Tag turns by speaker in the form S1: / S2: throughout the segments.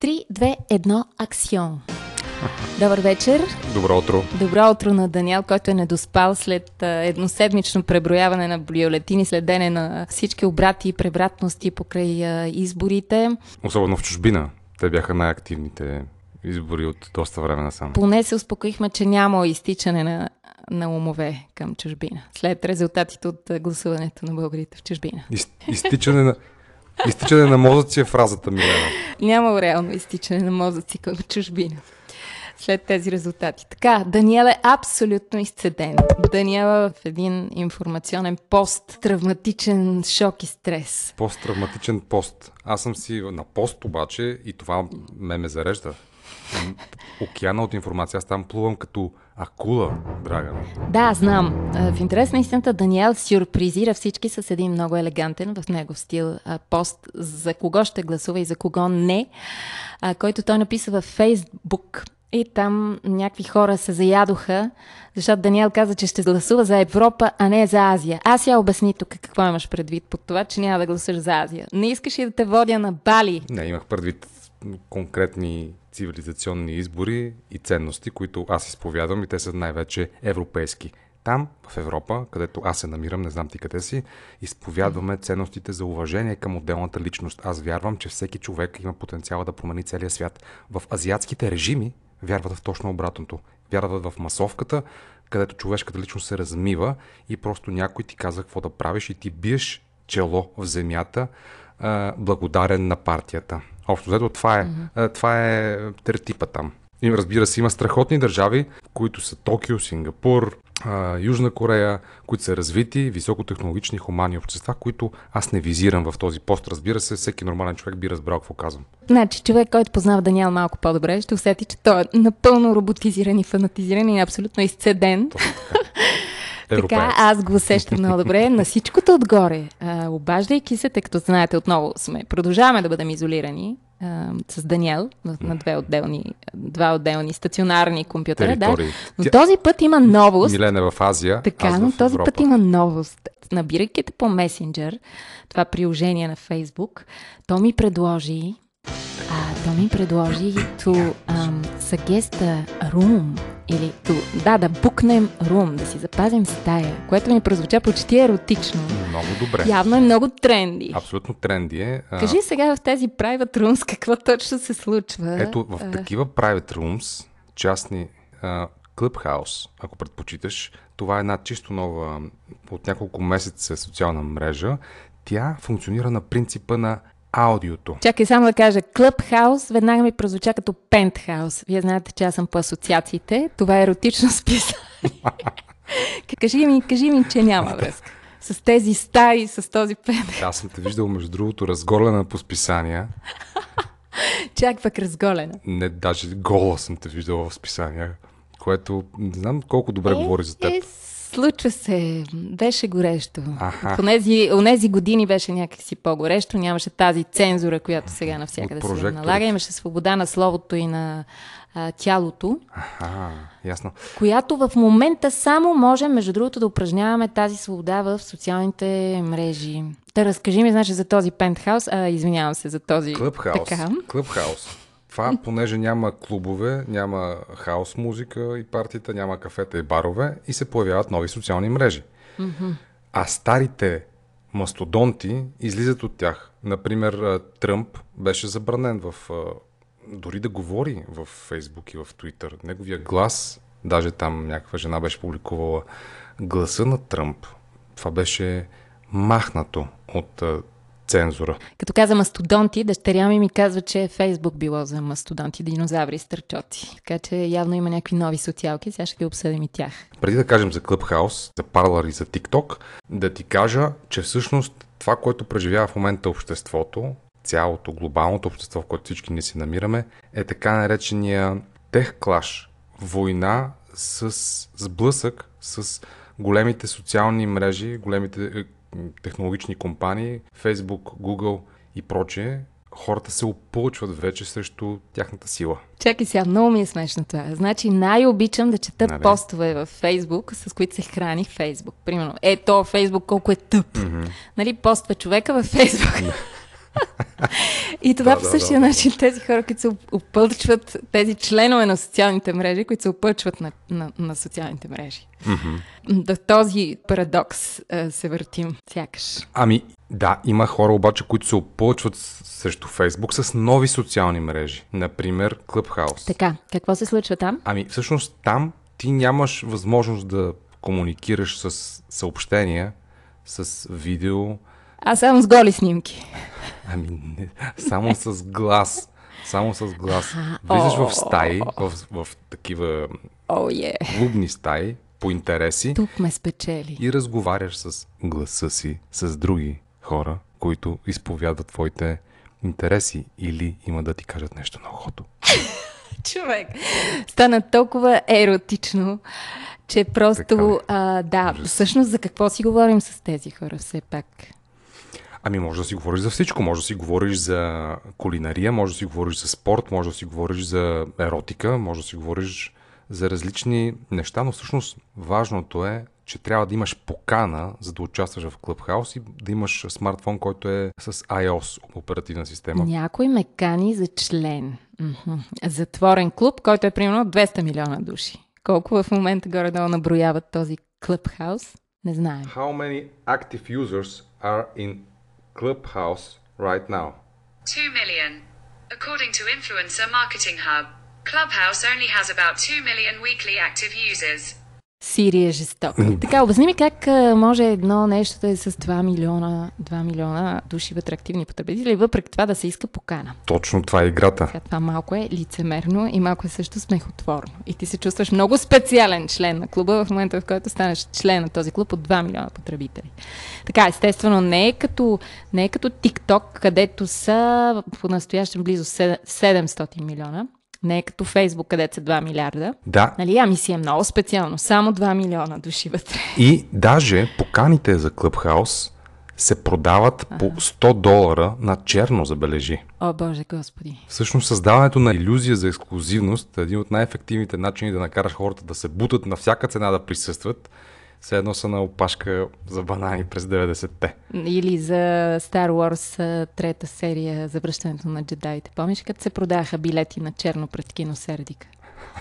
S1: 3, 2, 1, аксион. Добър вечер.
S2: Добро утро.
S1: Добро утро на Даниел, който е недоспал след едноседмично преброяване на бюлетини, следене на всички обрати и превратности покрай изборите.
S2: Особено в чужбина. Те бяха най-активните избори от доста време насам.
S1: Поне се успокоихме, че няма изтичане на, на умове към чужбина. След резултатите от гласуването на българите в чужбина.
S2: Из, изтичане на... Изтичане на мозъци е фразата, Милена.
S1: Няма реално изтичане на мозъци към чужбина след тези резултати. Така, Даниел е абсолютно изцеден. Даниел е в един информационен пост, травматичен шок и стрес.
S2: Пост-травматичен пост. Аз съм си на пост обаче и това ме ме зарежда. Океана от информация. Аз там плувам като акула, драга.
S1: Да, знам. В интерес на истината Даниел сюрпризира всички с един много елегантен в него стил пост за кого ще гласува и за кого не, който той написа във Фейсбук и там някакви хора се заядоха, защото Даниел каза, че ще гласува за Европа, а не за Азия. Аз я обясни тук какво имаш предвид под това, че няма да гласуваш за Азия. Не искаш ли да те водя на Бали?
S2: Не, имах предвид конкретни цивилизационни избори и ценности, които аз изповядвам и те са най-вече европейски. Там, в Европа, където аз се намирам, не знам ти къде си, изповядваме ценностите за уважение към отделната личност. Аз вярвам, че всеки човек има потенциала да промени целия свят. В азиатските режими вярват в точно обратното. Вярват в масовката, където човешката личност се размива и просто някой ти каза какво да правиш и ти биеш чело в земята, а, благодарен на партията. Общо взето това е, mm-hmm. това е тертипа там. И разбира се, има страхотни държави, които са Токио, Сингапур, Южна Корея, които са развити, високотехнологични, хумани общества, които аз не визирам в този пост. Разбира се, всеки нормален човек би разбрал какво казвам.
S1: Значи, човек, който познава Даниел малко по-добре, ще усети, че той е напълно роботизиран и фанатизиран и абсолютно изцеден. Така, аз го усещам много добре. На всичкото отгоре, а, обаждайки се, тъй като знаете, отново сме, продължаваме да бъдем изолирани а, с Даниел на две отделни, два отделни стационарни компютъра. Да. Но Тя... този път има новост.
S2: Милен е в Азия.
S1: Така, но този
S2: Европа.
S1: път има новост. Набирайки те по месенджер, това приложение на Фейсбук, то ми предложи а, то ми предложи to um, suggest a room или to, да, да букнем рум, да си запазим стая, което ми прозвуча почти еротично.
S2: Много добре.
S1: Явно е много тренди.
S2: Абсолютно тренди е.
S1: Кажи сега в тези private rooms какво точно се случва.
S2: Ето, в такива private rooms, частни, Clubhouse, ако предпочиташ, това е една чисто нова, от няколко месеца социална мрежа. Тя функционира на принципа на аудиото.
S1: Чакай само да кажа, Clubhouse веднага ми прозвуча като Penthouse. Вие знаете, че аз съм по асоциациите. Това е еротично списание. кажи, ми, кажи ми, че няма връзка. С тези стаи, с този пент.
S2: Аз съм те виждал, между другото, разголена по списания.
S1: Чак пък разголена.
S2: Не, даже гола съм те виждал в списания, което не знам колко добре е, говори за теб.
S1: Е, Случва се. Беше горещо. В онези, онези години беше някакси по-горещо. Нямаше тази цензура, която сега навсякъде се налага. Имаше свобода на словото и на а, тялото.
S2: Аха, ясно.
S1: Която в момента само може, между другото, да упражняваме тази свобода в социалните мрежи. Да разкажи ми, значи, за този пентхаус. А, извинявам се за този...
S2: Клъбхаус. Клъбхаус. Това, понеже няма клубове, няма хаос музика и партията, няма кафета и барове и се появяват нови социални мрежи. А старите мастодонти излизат от тях. Например, Тръмп беше забранен в дори да говори в Фейсбук и в Твитър. Неговия глас, даже там някаква жена беше публикувала гласа на Тръмп. Това беше махнато от цензура.
S1: Като каза мастодонти, дъщеря ми ми казва, че Фейсбук било за мастодонти, динозаври и стърчоци. Така че явно има някакви нови социалки, сега ще ги обсъдим и тях.
S2: Преди да кажем за Clubhouse, за Parler и за TikTok, да ти кажа, че всъщност това, което преживява в момента обществото, цялото глобалното общество, в което всички ние се намираме, е така наречения тех клаш, война с сблъсък с големите социални мрежи, големите технологични компании, Facebook, Google и прочее, хората се опълчват вече срещу тяхната сила.
S1: Чакай сега, много ми е смешно това. Значи най-обичам да чета нали? постове в Фейсбук, с които се храни Фейсбук. Примерно, ето Фейсбук колко е тъп. Mm-hmm. Нали, поства човека във Фейсбук. И това
S2: Да,
S1: по
S2: да,
S1: същия
S2: да, да.
S1: начин тези хора, които се опълчват, тези членове на социалните мрежи, които се опълчват на, на, на социалните мрежи. Да в този парадокс а, се въртим, сякаш.
S2: Ами, да, има хора обаче, които се опълчват срещу Фейсбук с нови социални мрежи. Например, Clubhouse.
S1: Така, какво се случва там?
S2: Ами, всъщност там ти нямаш възможност да комуникираш с съобщения, с видео,
S1: Аз само с голи снимки.
S2: Ами не, само с глас. Само с глас. Влизаш в стаи, в, в такива
S1: О, е,
S2: клубни стаи по интереси
S1: тук ме спечели.
S2: и разговаряш с гласа си с други хора, които изповядват твоите интереси или има да ти кажат нещо на ухото.
S1: Човек, стана толкова еротично, че просто,
S2: Така
S1: а, да, всъщност за какво си говорим с тези хора все пак?
S2: Ами може да си говориш за всичко. Може да си говориш за кулинария, може да си говориш за спорт, може да си говориш за еротика, може да си говориш за различни неща, но всъщност важното е, че трябва да имаш покана, за да участваш в Clubhouse и да имаш смартфон, който е с iOS оперативна система.
S1: Някой ме кани за член. Затворен клуб, който е примерно 200 милиона души. Колко в момента горе-долу наброяват този клъбхаус? Не знаем.
S2: How many active users are in Clubhouse right now?
S3: 2 million. According to Influencer Marketing Hub, Clubhouse only has about 2 million weekly active users.
S1: Сирия е жестока. Така, обясни ми как може едно нещо да е с 2 милиона, 2 милиона души вътре активни потребители, въпреки това да се иска покана.
S2: Точно това е играта.
S1: Сега това малко е лицемерно и малко е също смехотворно. И ти се чувстваш много специален член на клуба в момента, в който станеш член на този клуб от 2 милиона потребители. Така, естествено, не е като, не е като TikTok, където са по-настоящем близо 700 милиона. Не е като Фейсбук, където са 2 милиарда.
S2: Да,
S1: Нали, ами си е много специално. Само 2 милиона души вътре.
S2: И даже поканите за Clubhouse се продават по 100 долара на черно, забележи.
S1: О, Боже Господи.
S2: Всъщност създаването на иллюзия за ексклюзивност е един от най-ефективните начини да накараш хората да се бутат на всяка цена да присъстват. Все едно са на опашка за банани през 90-те.
S1: Или за Star Wars трета серия за връщането на джедаите. Помниш, като се продаха билети на черно пред киносердика?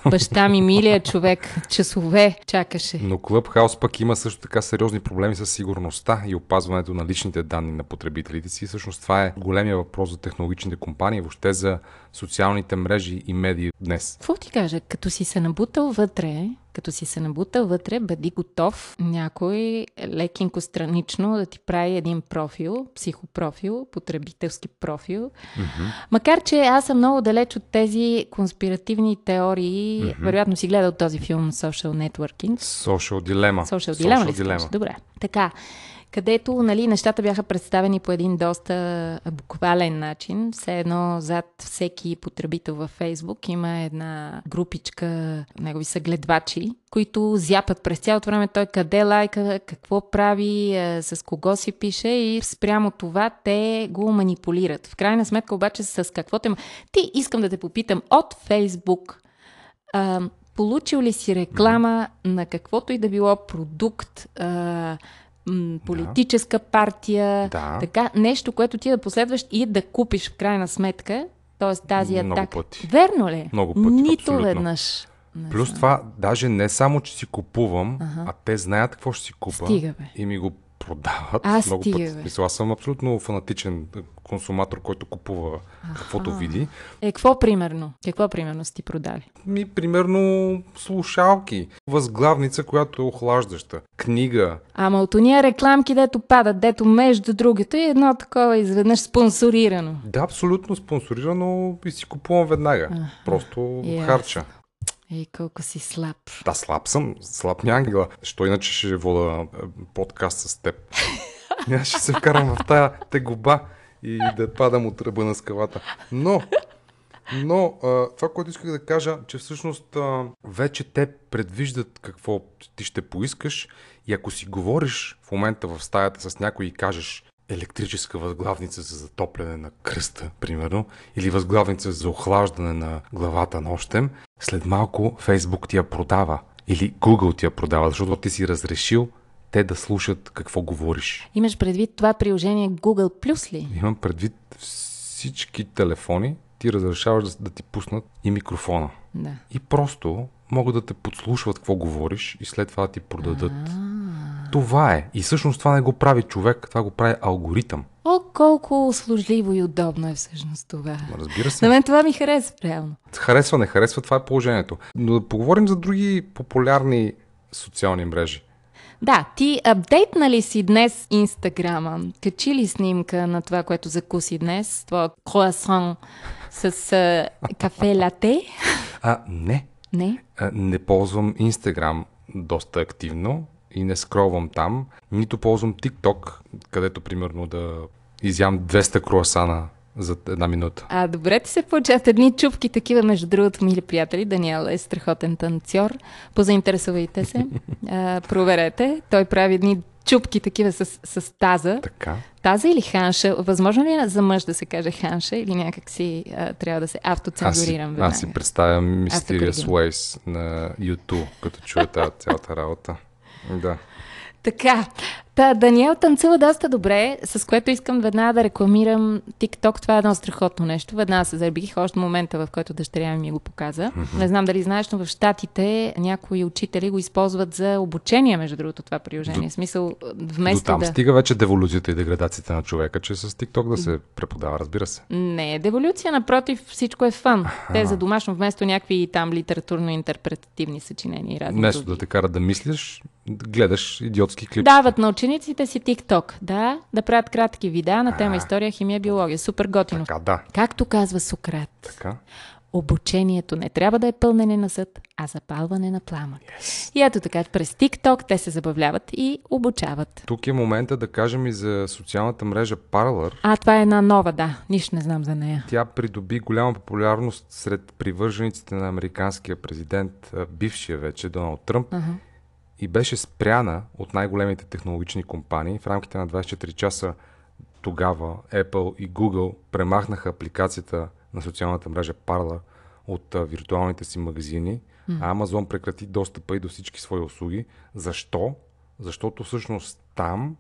S1: Баща ми, милия човек, часове чакаше.
S2: Но Clubhouse пък има също така сериозни проблеми с сигурността и опазването на личните данни на потребителите си. Всъщност това е големия въпрос за технологичните компании, въобще за социалните мрежи и медии днес.
S1: Какво ти кажа? Като си се набутал вътре, като си се набутал вътре, бъди готов някой лекинко странично да ти прави един профил, психопрофил, потребителски профил. Mm-hmm. Макар, че аз съм много далеч от тези конспиративни теории. Mm-hmm. Вероятно си гледал този филм Social Networking.
S2: Social Dilemma.
S1: Social Dilemma се казва? Добре. Така, където нали, нещата бяха представени по един доста буквален начин. Все едно зад всеки потребител във Фейсбук има една групичка негови съгледвачи, които зяпат през цялото време той къде лайка, какво прави, с кого си пише и спрямо това те го манипулират. В крайна сметка обаче с какво те... Ти искам да те попитам от Фейсбук получил ли си реклама на каквото и да било продукт, а, м, политическа партия,
S2: Да.
S1: така, нещо, което ти да последваш и да купиш в крайна сметка, т.е. тази
S2: Много
S1: атака.
S2: пъти.
S1: Верно ли?
S2: Много пъти,
S1: Нито
S2: абсолютно.
S1: веднъж. Не
S2: Плюс
S1: знам.
S2: това, даже не само, че си купувам, а те знаят какво ще си купа.
S1: Стига, бе.
S2: И ми го продават.
S1: А,
S2: много
S1: стига,
S2: пъти.
S1: бе.
S2: Смисъл, аз съм абсолютно фанатичен консуматор, който купува каквото види.
S1: Е, какво примерно? Какво примерно си ти продали?
S2: Ми, примерно, слушалки, възглавница, която е охлаждаща, книга.
S1: Ама от уния рекламки, дето падат, дето между другото и едно такова изведнъж спонсорирано.
S2: Да, абсолютно спонсорирано и си купувам веднага. Просто
S1: Ясно.
S2: харча.
S1: Ей, колко си слаб.
S2: Да, слаб съм, слаб някаква. Що иначе ще вода е, подкаст с теб? Аз ще се вкарам в тая тегоба и да падам от ръба на скалата. Но, но а, това, което исках да кажа, че всъщност а, вече те предвиждат какво ти ще поискаш и ако си говориш в момента в стаята с някой и кажеш електрическа възглавница за затопляне на кръста, примерно, или възглавница за охлаждане на главата нощем, след малко Фейсбук ти я продава или Google ти я продава, защото ти си разрешил те да слушат какво говориш.
S1: Имаш предвид това приложение Google Plus ли?
S2: Имам предвид всички телефони ти разрешаваш да, да ти пуснат и микрофона.
S1: Да.
S2: И просто могат да те подслушват какво говориш и след това да ти продадат. Това е. И всъщност това не го прави човек, това го прави алгоритъм.
S1: О, колко услужливо и удобно е всъщност това.
S2: Разбира се.
S1: На мен това ми харесва, реално.
S2: Харесва, не харесва, това е положението. Но да поговорим за други популярни социални мрежи.
S1: Да, ти апдейтна ли си днес Инстаграма? Качи ли снимка на това, което закуси днес? Това круасан с а, кафе лате?
S2: А, не.
S1: Не?
S2: А, не ползвам Инстаграм доста активно и не скролвам там. Нито ползвам TikTok, където примерно да изям 200 круасана за една минута.
S1: А, добре ти се получават едни чупки такива, между другото, мили приятели. Даниел е страхотен танцор. Позаинтересувайте се. А, проверете. Той прави едни чупки такива с, с таза.
S2: Така.
S1: Таза или ханша? Възможно ли е за мъж да се каже ханша или някак си а, трябва да се
S2: Аз си,
S1: автоцензурирам
S2: аз си представям Mysterious. Ways на YouTube, като чуя тази цялата работа. Да.
S1: Така, та, Даниел танцува доста добре, с което искам веднага да рекламирам TikTok. Това е едно страхотно нещо. Веднага се заребих още момента, в който дъщеря ми го показа. Не знам дали знаеш, но в Штатите някои учители го използват за обучение, между другото, това приложение. В смисъл,
S2: До
S1: вместо
S2: там
S1: да...
S2: стига вече деволюцията и деградацията на човека, че с TikTok да се преподава, разбира се.
S1: Не е деволюция, напротив, всичко е фан. Те за домашно, вместо някакви там литературно-интерпретативни съчинения и разни
S2: Вместо
S1: други.
S2: да те кара да мислиш, гледаш идиотски клип.
S1: Дават на учениците си TikTok, да, да правят кратки видеа на тема
S2: А.
S1: история, химия, биология. Супер готино.
S2: Така, да.
S1: Както казва Сократ,
S2: Така.
S1: обучението не трябва да е пълнене на съд, а запалване на пламък. И ето така, през TikTok те се забавляват и обучават.
S2: Тук е момента да кажем и за социалната мрежа Parler.
S1: А, това е една нова, да. Нищо не знам за нея.
S2: Тя придоби голяма популярност сред привържениците на американския президент, бившия вече Доналд Тръмп,
S1: Ага.
S2: И беше спряна от най-големите технологични компании. В рамките на 24 часа тогава Apple и Google премахнаха апликацията на социалната мрежа Parler от а, виртуалните си магазини, а Amazon прекрати достъпа и до всички свои услуги. Защо? Защото всъщност там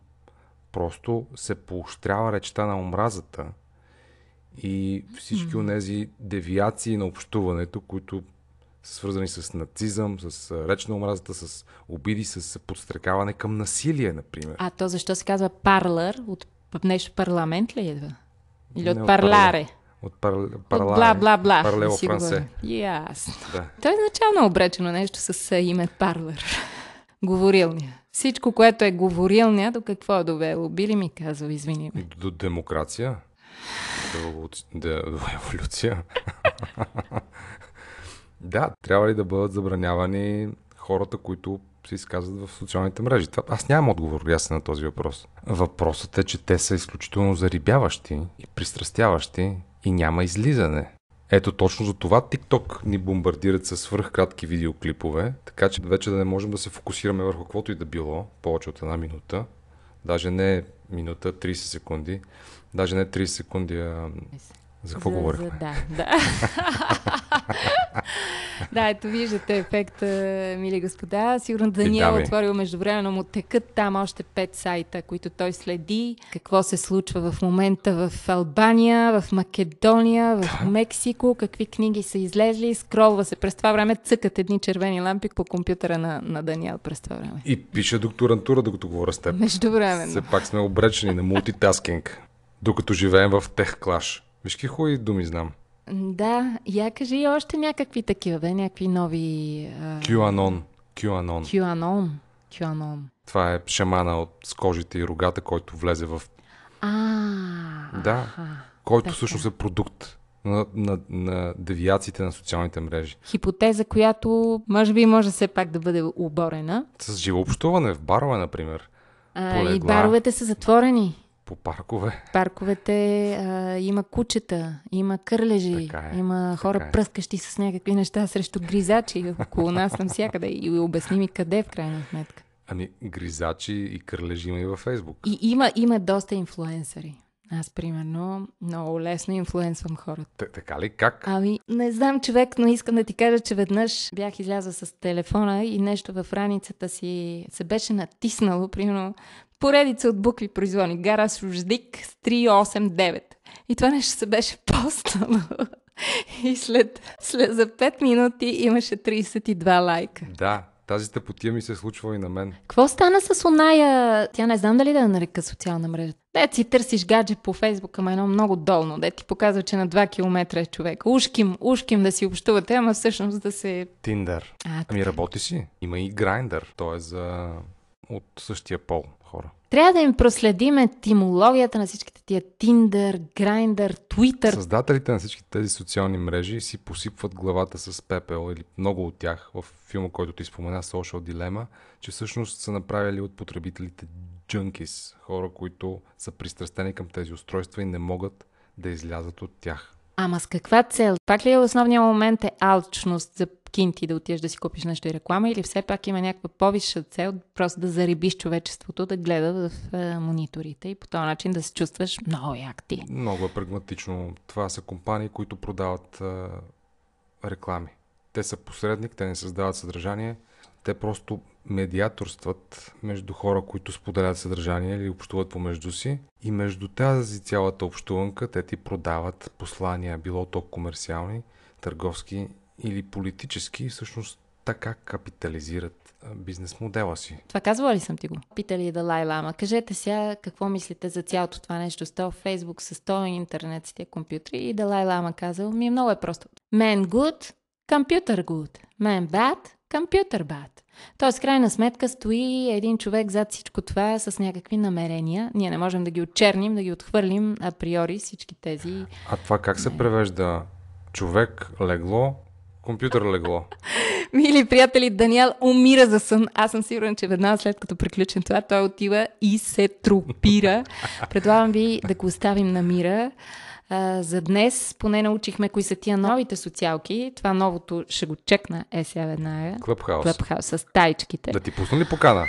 S2: просто се поощрява речта на омразата и всички от тези девиации на общуването, които свързани с нацизъм, с реч на омразата, с обиди, с подстрекаване към насилие, например.
S1: А то защо се казва парлър? От нещо парламент ли идва? Или от
S2: от
S1: парларе?
S2: От пар...
S1: От
S2: парларе.
S1: бла, бла, бла.
S2: Парлево
S1: Да си
S2: франсе.
S1: Ясно.
S2: Да.
S1: То е изначално обречено нещо с име парлър. Говорилния. Всичко, което е говорилния, до какво е довело? Би ли ми казал, извини ме?
S2: До демокрация. До, до еволюция. да, трябва ли да бъдат забранявани хората, които се изказват в социалните мрежи? Това, аз нямам отговор ясен на този въпрос. Въпросът е, че те са изключително зарибяващи и пристрастяващи и няма излизане. Ето точно за това TikTok ни бомбардират с свръхкратки видеоклипове, така че вече да не можем да се фокусираме върху каквото и да било, повече от една минута. Даже не минута, 30 секунди. Даже не 30 секунди, а... За какво
S1: За-
S2: говорихме?
S1: За, да, да. да, ето виждате ефекта, мили господа. Сигурно Даниел
S2: дами.
S1: е отворил междувременно му текат там още пет сайта, които той следи. Какво се случва в момента в Албания, в Македония, в Мексико, какви книги са излезли. Скролва се през това време, цъкат едни червени лампи по компютъра на, на Даниел през това време.
S2: И пише докторантура, докато говоря с теб.
S1: Междувременно.
S2: Все пак сме обречени на мултитаскинг, докато живеем в тех клаш. Виж какви хубави думи знам.
S1: Да, я кажи още някакви такива, бе, някакви нови... А...
S2: QAnon. QAnon.
S1: QAnon. QAnon.
S2: Това е шамана от с кожите и рогата, който влезе в...
S1: А,
S2: Да, който
S1: така.
S2: всъщност е продукт на, на, на девиациите на социалните мрежи.
S1: Хипотеза, която може би може все пак да бъде оборена.
S2: С живо общуване в барове, например.
S1: А, и баровете са затворени.
S2: По паркове.
S1: Парковете а, има кучета, има кърлежи,
S2: Така е,
S1: има
S2: така
S1: хора
S2: е.
S1: пръскащи с някакви неща срещу гризачи около нас навсякъде. И обясни ми къде в крайна сметка.
S2: Ами, гризачи и кърлежи има и във Фейсбук.
S1: И има, има доста инфлуенсъри. Аз, примерно, много лесно инфлуенсвам хората.
S2: Т- така ли? Как?
S1: Ами, не знам човек, но искам да ти кажа, че веднъж бях изляза с телефона и нещо в раницата си се беше натиснало, примерно, поредица от букви производни. Гара Руждик с 389. И това нещо се беше поснало. И след, след за 5 минути имаше 32 лайка.
S2: Да, тази тъпотия ми се случва и на мен.
S1: Какво стана с оная, тя не знам дали да я нарека социална мрежа. Де си търсиш гадже по Фейсбук, ама едно много долно, де ти показва, че на 2 км е човек. Ушким, ушким да си общувате, ама всъщност да се...
S2: Тиндър.
S1: А,
S2: Ами работи си. Има и грайндър. То е за от същия пол хора.
S1: Трябва да им проследим етимологията на всичките тия Tinder, Grindr, Twitter.
S2: Създателите на всички тези социални мрежи си посипват главата с пепел или много от тях в филма, който ти спомена, Social Dilemma, че всъщност са направили от потребителите джънкис, хора, които са пристрастени към тези устройства и не могат да излязат от тях.
S1: Ама с каква цел? Пак ли е основният момент е алчност за кинти да отидеш да си купиш нещо и реклама или все пак има някаква повисша цел просто да зарибиш човечеството да гледа в е, мониторите и по този начин да се чувстваш много як ти.
S2: Много е прагматично. Това са компании, които продават а, реклами. Те са посредник, те не създават съдържание, те просто медиаторстват между хора, които споделят съдържание или общуват помежду си. И между тази цялата общуванка те ти продават послания, било то комерциални, търговски или политически, и всъщност така капитализират бизнес модела си.
S1: Това казвала ли съм ти го? Питали Далай Лама. Кажете сега какво мислите за цялото това нещо с този Фейсбук, с този интернет, с тези компютри. И Далай Лама казал, ми много е просто. Man good, computer good. Man bad, computer bad. Тоест, крайна сметка стои един човек зад всичко това с някакви намерения. Ние не можем да ги отчерним, да ги отхвърлим априори всички тези.
S2: А това как се превежда? Човек легло, компютър легло.
S1: Мили приятели, Даниел умира за сън. Аз съм сигурен, че веднага след като приключим това, той отива и се тропира. Предлагам ви да го оставим на мира. А, за днес поне научихме кои са тия новите социалки. Това новото ще го чекна е сега веднага.
S2: Клъбхаус.
S1: Клъбхаус с тайчките.
S2: Да ти пусна ли покана?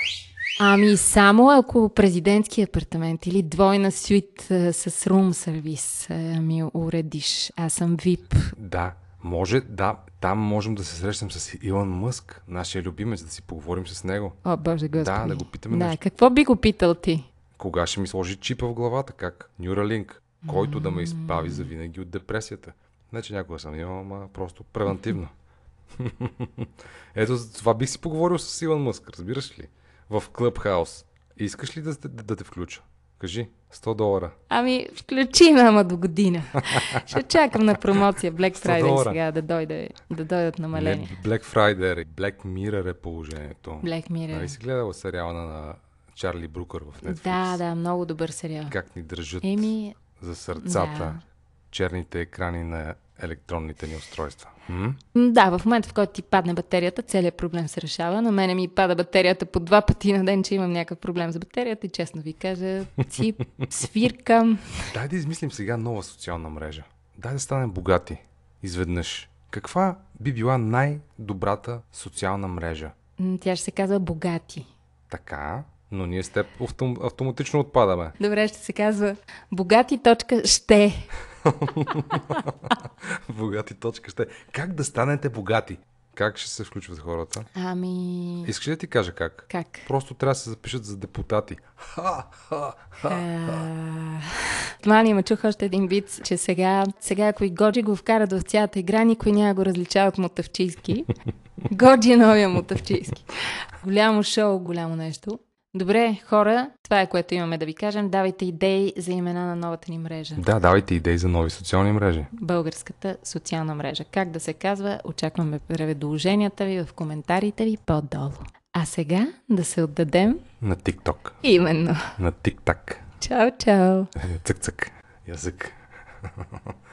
S1: Ами само ако президентски апартамент или двойна суит а, с рум сервис ми уредиш. Аз съм VIP.
S2: Да, може, да, там можем да се срещнем с Илон Мъск, нашия любимец, да си поговорим с него.
S1: О, Боже Господи.
S2: Да, да го питаме
S1: Да,
S2: нещо.
S1: какво би го питал ти?
S2: Кога ще ми сложи чипа в главата, как? Neuralink, който да ме избави за винаги от депресията. Не, че някога съм имал, ама просто превентивно. Ето, за това бих си поговорил с Илон Мъск, разбираш ли? В Clubhouse. Искаш ли да, да, да те включа? Кажи, 100 долара.
S1: Ами, включи ме, ама до година. Ще чакам на промоция Black
S2: 100
S1: Friday сега да, дойде, да дойдат намаления.
S2: Не Black Friday, Black Mirror е положението.
S1: Black Mirror.
S2: Нали си гледала сериала на Чарли Брукър в Netflix?
S1: Да, да, много добър сериал.
S2: Как ни държат
S1: Еми,
S2: за сърцата
S1: да.
S2: черните екрани на електронните ни устройства. М,
S1: да, в момента, в който ти падне батерията, целият проблем се решава. На мене ми пада батерията по два пъти на ден, че имам някакъв проблем с батерията и честно ви кажа, си свиркам.
S2: Дай да измислим сега нова социална мрежа. Дай да станем богати. Изведнъж. Каква би била най-добрата социална мрежа?
S1: Тя ще се казва богати.
S2: Така, но ние с теб автом... автоматично отпадаме.
S1: Добре, ще се казва богати точка ще.
S2: Богати точка ще. Как да станете богати? Как ще се включват хората?
S1: Ами,
S2: Искаш ли да ти кажа как?
S1: как?
S2: Просто трябва да се запишат за депутати. Ха, ха, ха.
S1: Мани ме чух още един вид, че сега, сега ако и Годжи го вкарат в цялата игра, никой няма го различава от мотавчийски. Годжи е новия мотавчийски. Голямо шоу, голямо нещо. Добре, хора, това е което имаме да ви кажем. Давайте идеи за имена на новата ни мрежа.
S2: Да, давайте идеи за нови социални мрежи.
S1: Българската социална мрежа. Как да се казва? Очакваме предложенията ви в коментарите ви по-долу. А сега да се отдадем
S2: На TikTok.
S1: именно.
S2: На TikTok.
S1: Чао, чао!
S2: Цък-цък. Язък.